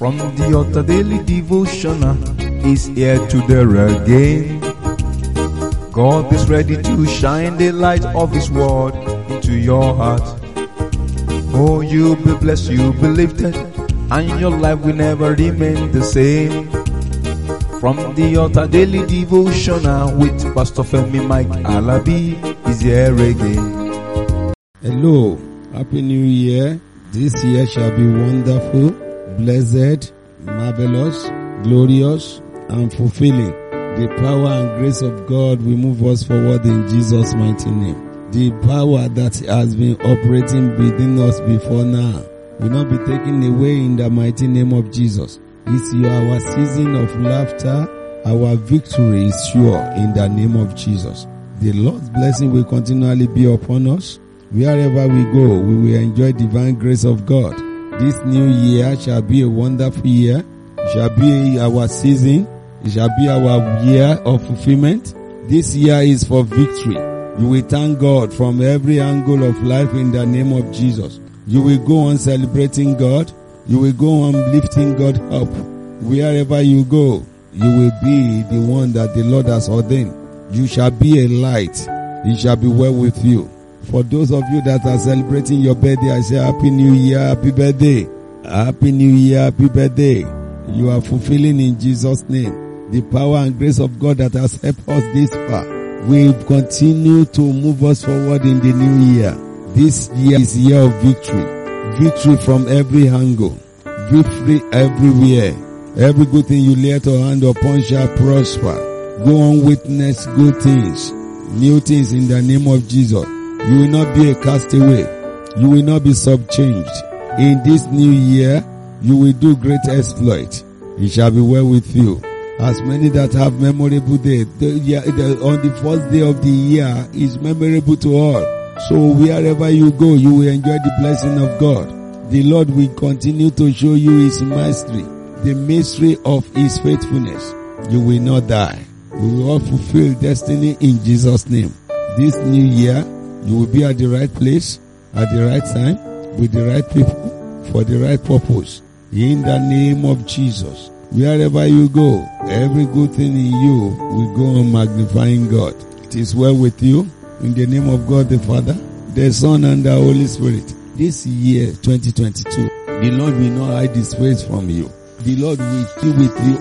From the altar daily devotional is here to there again. God is ready to shine the light of His word into your heart. Oh, you'll be blessed, you'll be lifted, and your life will never remain the same. From the altar daily devotional with Pastor Femi Mike Alabi is here again. Hello, Happy New Year. This year shall be wonderful, blessed, marvelous, glorious, and fulfilling. The power and grace of God will move us forward in Jesus' mighty name. The power that has been operating within us before now will not be taken away in the mighty name of Jesus. It's our season of laughter. Our victory is sure in the name of Jesus. The Lord's blessing will continually be upon us. Wherever we go, we will enjoy divine grace of God. This new year shall be a wonderful year. Shall be our season. Shall be our year of fulfillment. This year is for victory. You will thank God from every angle of life in the name of Jesus. You will go on celebrating God. You will go on lifting God up. Wherever you go, you will be the one that the Lord has ordained. You shall be a light. It shall be well with you. For those of you that are celebrating your birthday, I say happy new year, happy birthday. Happy new year, happy birthday. You are fulfilling in Jesus name the power and grace of God that has helped us this far. Will continue to move us forward in the new year. This year is year of victory. Victory from every angle. Victory everywhere. Every good thing you lay your hand upon shall prosper. Go on witness good things. New things in the name of Jesus. You will not be a castaway. You will not be subchanged. In this new year, you will do great exploit. It shall be well with you. As many that have memorable day, the, year, the, on the first day of the year is memorable to all. So wherever you go, you will enjoy the blessing of God. The Lord will continue to show you His mastery, the mystery of His faithfulness. You will not die. We will all fulfill destiny in Jesus' name. This new year, you will be at the right place, at the right time, with the right people, for the right purpose. In the name of Jesus. Wherever you go, every good thing in you will go on magnifying God. It is well with you. In the name of God the Father, the Son, and the Holy Spirit. This year, 2022, the Lord will not hide His face from you. The Lord will be with you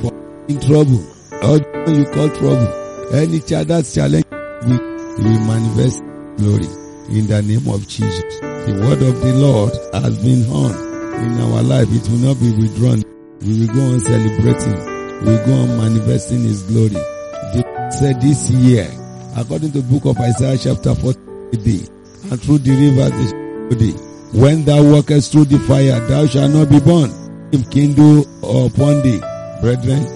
for in trouble. Or you call trouble. Any child that's challenge will, will manifest glory in the name of Jesus. The word of the Lord has been heard in our life. It will not be withdrawn. We will go on celebrating. We will go on manifesting His glory. Said this year, according to the book of Isaiah chapter 40, and through the they shall. When thou walkest through the fire, thou shalt not be burned. If kindle upon thee, brethren,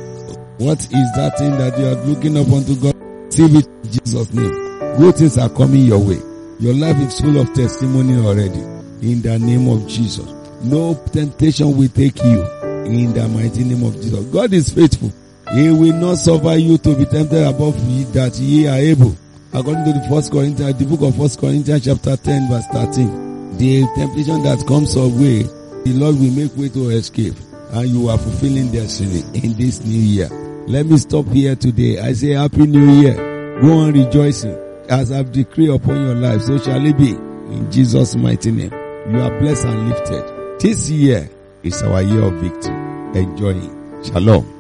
what is that thing that you are looking up unto God? Receive it in Jesus' name. Good things are coming your way. Your life is full of testimony already. In the name of Jesus. No temptation will take you in the mighty name of Jesus. God is faithful. He will not suffer you to be tempted above ye that ye are able. According to the first Corinthians, the book of First Corinthians chapter 10 verse 13. The temptation that comes our way, the Lord will make way to escape and you are fulfilling destiny in this new year. Let me stop here today. I say happy new year. Go on rejoicing as I've decreed upon your life. So shall it be in Jesus mighty name. You are blessed and lifted. This year is our year of victory. Enjoy it. Shalom.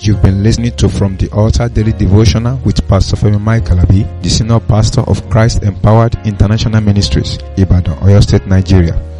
You've been listening to From the Altar Daily Devotional with Pastor Femi Mike Alabi, the Senior Pastor of Christ Empowered International Ministries, Ibadan, Oyo State, Nigeria.